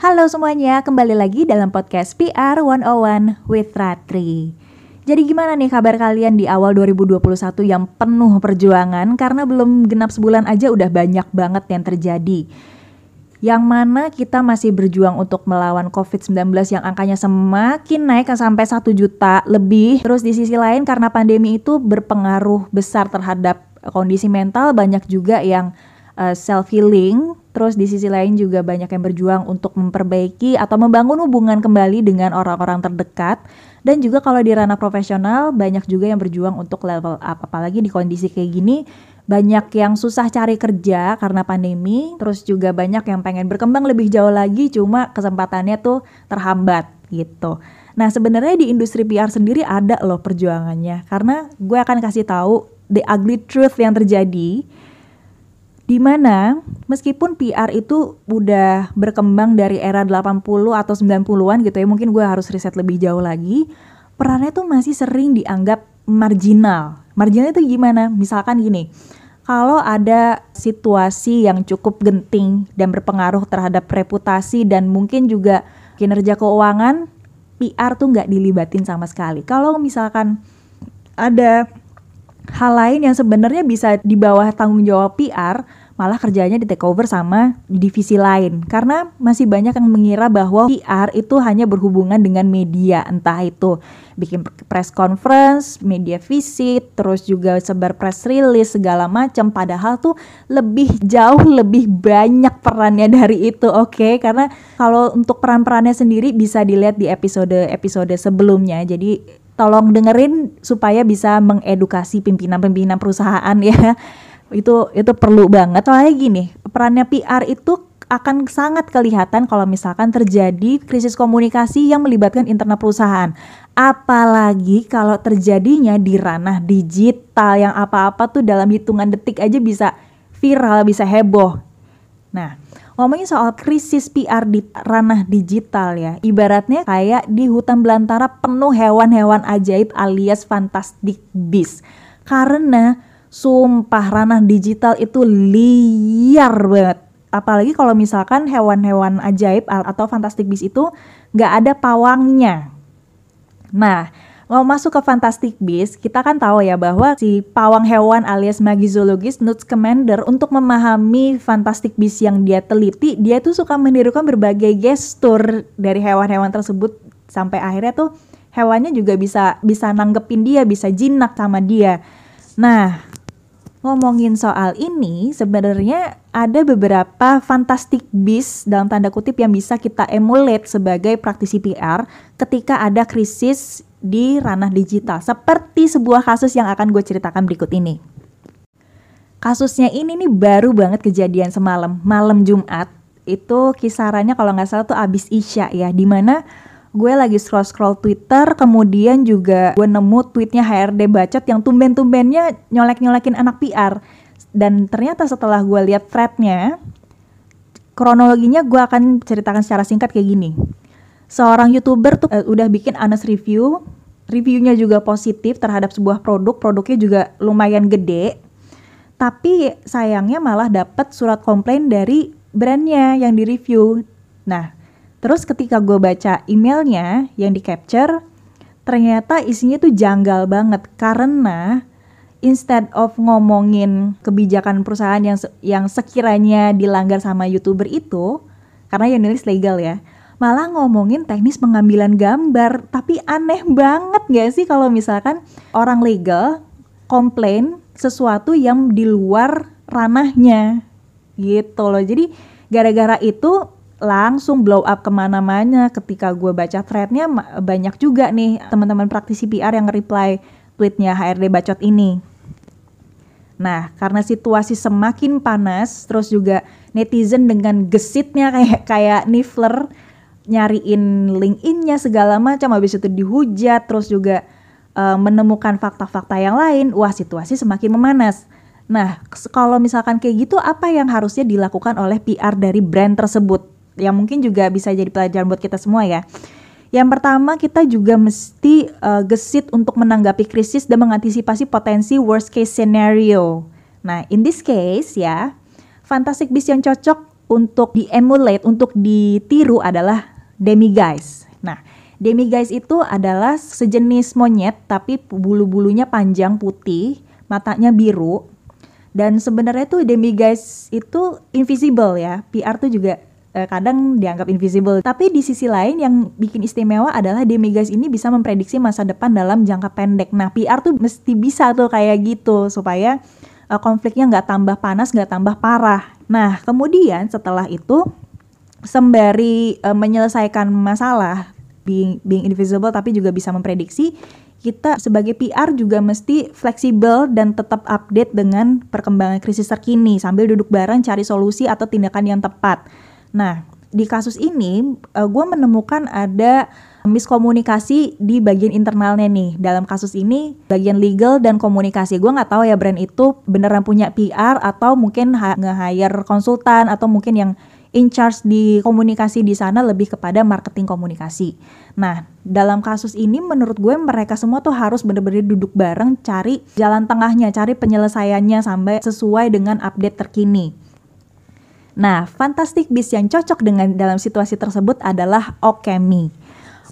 Halo semuanya, kembali lagi dalam podcast PR 101 with Ratri. Jadi gimana nih kabar kalian di awal 2021 yang penuh perjuangan karena belum genap sebulan aja udah banyak banget yang terjadi. Yang mana kita masih berjuang untuk melawan COVID-19 yang angkanya semakin naik sampai 1 juta lebih. Terus di sisi lain karena pandemi itu berpengaruh besar terhadap kondisi mental banyak juga yang uh, self healing terus di sisi lain juga banyak yang berjuang untuk memperbaiki atau membangun hubungan kembali dengan orang-orang terdekat. Dan juga kalau di ranah profesional banyak juga yang berjuang untuk level up. Apalagi di kondisi kayak gini banyak yang susah cari kerja karena pandemi. Terus juga banyak yang pengen berkembang lebih jauh lagi cuma kesempatannya tuh terhambat gitu. Nah sebenarnya di industri PR sendiri ada loh perjuangannya. Karena gue akan kasih tahu the ugly truth yang terjadi di mana meskipun PR itu udah berkembang dari era 80 atau 90-an gitu ya, mungkin gue harus riset lebih jauh lagi, perannya tuh masih sering dianggap marginal. Marginal itu gimana? Misalkan gini, kalau ada situasi yang cukup genting dan berpengaruh terhadap reputasi dan mungkin juga kinerja keuangan, PR tuh nggak dilibatin sama sekali. Kalau misalkan ada hal lain yang sebenarnya bisa di bawah tanggung jawab PR, malah kerjanya di take over sama divisi lain. Karena masih banyak yang mengira bahwa PR itu hanya berhubungan dengan media entah itu bikin press conference, media visit, terus juga sebar press release segala macam. Padahal tuh lebih jauh lebih banyak perannya dari itu oke? Okay? karena kalau untuk peran-perannya sendiri bisa dilihat di episode-episode sebelumnya. Jadi tolong dengerin supaya bisa mengedukasi pimpinan-pimpinan perusahaan ya itu itu perlu banget soalnya gini perannya PR itu akan sangat kelihatan kalau misalkan terjadi krisis komunikasi yang melibatkan internal perusahaan. Apalagi kalau terjadinya di ranah digital yang apa-apa tuh dalam hitungan detik aja bisa viral, bisa heboh. Nah, ngomongin soal krisis PR di ranah digital ya, ibaratnya kayak di hutan belantara penuh hewan-hewan ajaib alias fantastic beast. Karena Sumpah ranah digital itu liar banget. Apalagi kalau misalkan hewan-hewan ajaib atau fantastic beast itu nggak ada pawangnya. Nah, mau masuk ke Fantastic Beast, kita kan tahu ya bahwa si pawang hewan alias magizologis Newt Commander untuk memahami Fantastic Beast yang dia teliti, dia tuh suka menirukan berbagai gestur dari hewan-hewan tersebut sampai akhirnya tuh hewannya juga bisa bisa nanggepin dia, bisa jinak sama dia. Nah, ngomongin soal ini, sebenarnya ada beberapa fantastic beast dalam tanda kutip yang bisa kita emulate sebagai praktisi PR ketika ada krisis di ranah digital. Seperti sebuah kasus yang akan gue ceritakan berikut ini. Kasusnya ini nih baru banget kejadian semalam, malam Jumat. Itu kisarannya kalau nggak salah tuh abis Isya ya, di mana mana gue lagi scroll-scroll Twitter, kemudian juga gue nemu tweetnya HRD Bacot yang tumben-tumbennya nyolek-nyolekin anak PR. Dan ternyata setelah gue lihat threadnya, kronologinya gue akan ceritakan secara singkat kayak gini. Seorang youtuber tuh uh, udah bikin honest review, reviewnya juga positif terhadap sebuah produk, produknya juga lumayan gede. Tapi sayangnya malah dapat surat komplain dari brandnya yang di review. Nah, Terus ketika gue baca emailnya yang di capture, ternyata isinya tuh janggal banget karena instead of ngomongin kebijakan perusahaan yang yang sekiranya dilanggar sama youtuber itu, karena yang nulis legal ya, malah ngomongin teknis pengambilan gambar. Tapi aneh banget gak sih kalau misalkan orang legal komplain sesuatu yang di luar ranahnya gitu loh. Jadi gara-gara itu langsung blow up ke mana-mana ketika gue baca threadnya banyak juga nih teman-teman praktisi PR yang reply tweetnya HRD bacot ini. Nah, karena situasi semakin panas, terus juga netizen dengan gesitnya kayak kayak Nifler nyariin LinkedIn-nya segala macam, habis itu dihujat, terus juga uh, menemukan fakta-fakta yang lain, wah situasi semakin memanas. Nah, kalau misalkan kayak gitu, apa yang harusnya dilakukan oleh PR dari brand tersebut? Yang mungkin juga bisa jadi pelajaran buat kita semua ya. Yang pertama kita juga mesti uh, gesit untuk menanggapi krisis dan mengantisipasi potensi worst case scenario. Nah, in this case ya, Fantastic Beasts yang cocok untuk di-emulate, untuk ditiru adalah demi-guys. Nah, demi-guys itu adalah sejenis monyet tapi bulu-bulunya panjang putih, matanya biru. Dan sebenarnya tuh demi-guys itu invisible ya. PR tuh juga eh, kadang dianggap invisible. Tapi di sisi lain yang bikin istimewa adalah demi-guys ini bisa memprediksi masa depan dalam jangka pendek. Nah, PR tuh mesti bisa tuh kayak gitu supaya uh, konfliknya nggak tambah panas, nggak tambah parah. Nah, kemudian setelah itu sembari uh, menyelesaikan masalah being being invisible tapi juga bisa memprediksi kita sebagai PR juga mesti fleksibel dan tetap update dengan perkembangan krisis terkini sambil duduk bareng cari solusi atau tindakan yang tepat. Nah, di kasus ini uh, eh, gue menemukan ada miskomunikasi di bagian internalnya nih. Dalam kasus ini bagian legal dan komunikasi. Gue nggak tahu ya brand itu beneran punya PR atau mungkin nge-hire konsultan atau mungkin yang in charge di komunikasi di sana lebih kepada marketing komunikasi. Nah, dalam kasus ini menurut gue mereka semua tuh harus bener-bener duduk bareng cari jalan tengahnya, cari penyelesaiannya sampai sesuai dengan update terkini. Nah, Fantastic Beasts yang cocok dengan dalam situasi tersebut adalah Okemi.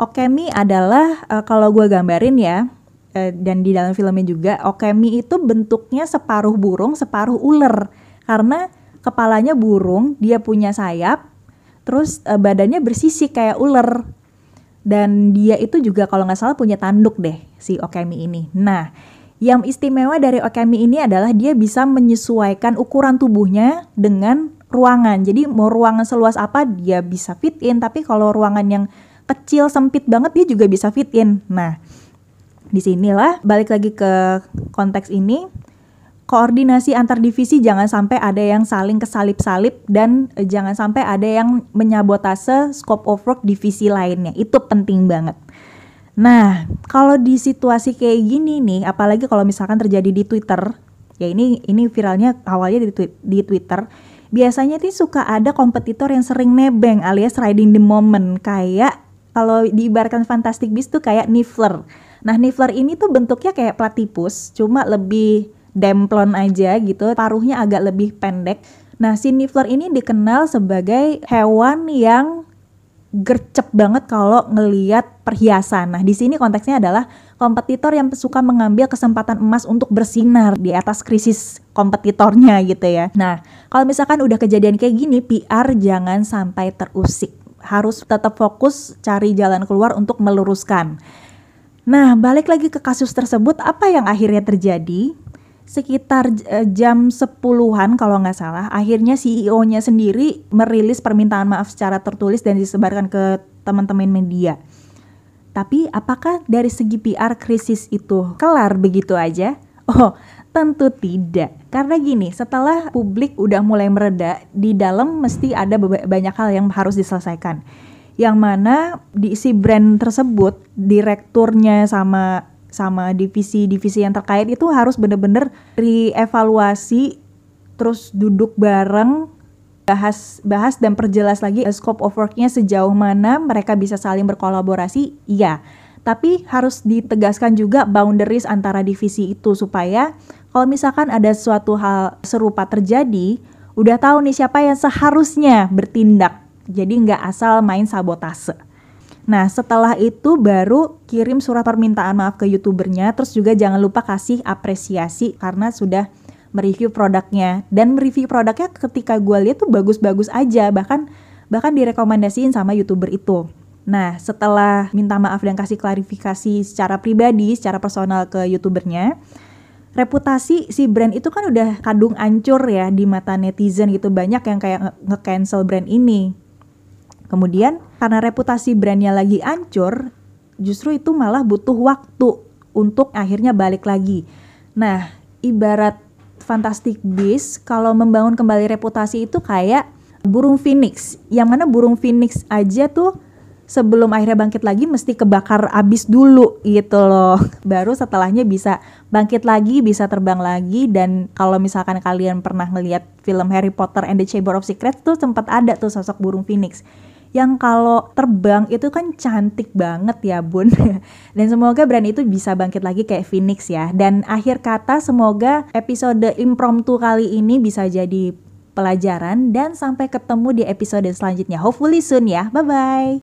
Okemi adalah uh, kalau gue gambarin ya, uh, dan di dalam filmnya juga, Okemi itu bentuknya separuh burung, separuh ular. Karena kepalanya burung, dia punya sayap, terus uh, badannya bersisi kayak ular. Dan dia itu juga kalau nggak salah punya tanduk deh si Okemi ini. Nah, yang istimewa dari Okemi ini adalah dia bisa menyesuaikan ukuran tubuhnya dengan ruangan. Jadi mau ruangan seluas apa dia bisa fit in, tapi kalau ruangan yang kecil sempit banget dia juga bisa fit in. Nah, di sinilah balik lagi ke konteks ini koordinasi antar divisi jangan sampai ada yang saling kesalip-salip dan eh, jangan sampai ada yang menyabotase scope of work divisi lainnya. Itu penting banget. Nah, kalau di situasi kayak gini nih, apalagi kalau misalkan terjadi di Twitter, ya ini ini viralnya awalnya di, di Twitter, biasanya tuh suka ada kompetitor yang sering nebeng alias riding the moment kayak kalau diibaratkan Fantastic Beasts tuh kayak Niffler. Nah, Niffler ini tuh bentuknya kayak platypus, cuma lebih demplon aja gitu, paruhnya agak lebih pendek. Nah, si Niffler ini dikenal sebagai hewan yang gercep banget kalau ngeliat perhiasan. Nah, di sini konteksnya adalah kompetitor yang suka mengambil kesempatan emas untuk bersinar di atas krisis kompetitornya gitu ya. Nah, kalau misalkan udah kejadian kayak gini, PR jangan sampai terusik. Harus tetap fokus cari jalan keluar untuk meluruskan. Nah, balik lagi ke kasus tersebut, apa yang akhirnya terjadi? sekitar uh, jam 10-an kalau nggak salah, akhirnya CEO-nya sendiri merilis permintaan maaf secara tertulis dan disebarkan ke teman-teman media. Tapi apakah dari segi PR krisis itu kelar begitu aja? Oh, tentu tidak. Karena gini, setelah publik udah mulai mereda, di dalam mesti ada banyak hal yang harus diselesaikan. Yang mana di si brand tersebut, direkturnya sama sama divisi-divisi yang terkait itu harus bener-bener rievaluasi terus duduk bareng bahas bahas dan perjelas lagi scope of worknya sejauh mana mereka bisa saling berkolaborasi iya. Tapi harus ditegaskan juga boundaries antara divisi itu supaya kalau misalkan ada suatu hal serupa terjadi udah tahu nih siapa yang seharusnya bertindak. Jadi nggak asal main sabotase. Nah, setelah itu baru kirim surat permintaan maaf ke youtubernya, terus juga jangan lupa kasih apresiasi karena sudah mereview produknya dan mereview produknya ketika gue lihat tuh bagus-bagus aja bahkan bahkan direkomendasiin sama youtuber itu. Nah, setelah minta maaf dan kasih klarifikasi secara pribadi, secara personal ke youtubernya, reputasi si brand itu kan udah kadung ancur ya di mata netizen gitu banyak yang kayak nge-cancel brand ini Kemudian karena reputasi brandnya lagi ancur, justru itu malah butuh waktu untuk akhirnya balik lagi. Nah, ibarat Fantastic Beasts kalau membangun kembali reputasi itu kayak burung phoenix. Yang mana burung phoenix aja tuh sebelum akhirnya bangkit lagi mesti kebakar abis dulu gitu loh. Baru setelahnya bisa bangkit lagi, bisa terbang lagi dan kalau misalkan kalian pernah ngeliat film Harry Potter and the Chamber of Secrets tuh sempat ada tuh sosok burung phoenix yang kalau terbang itu kan cantik banget ya bun dan semoga brand itu bisa bangkit lagi kayak Phoenix ya dan akhir kata semoga episode impromptu kali ini bisa jadi pelajaran dan sampai ketemu di episode selanjutnya. Hopefully soon ya. Bye bye.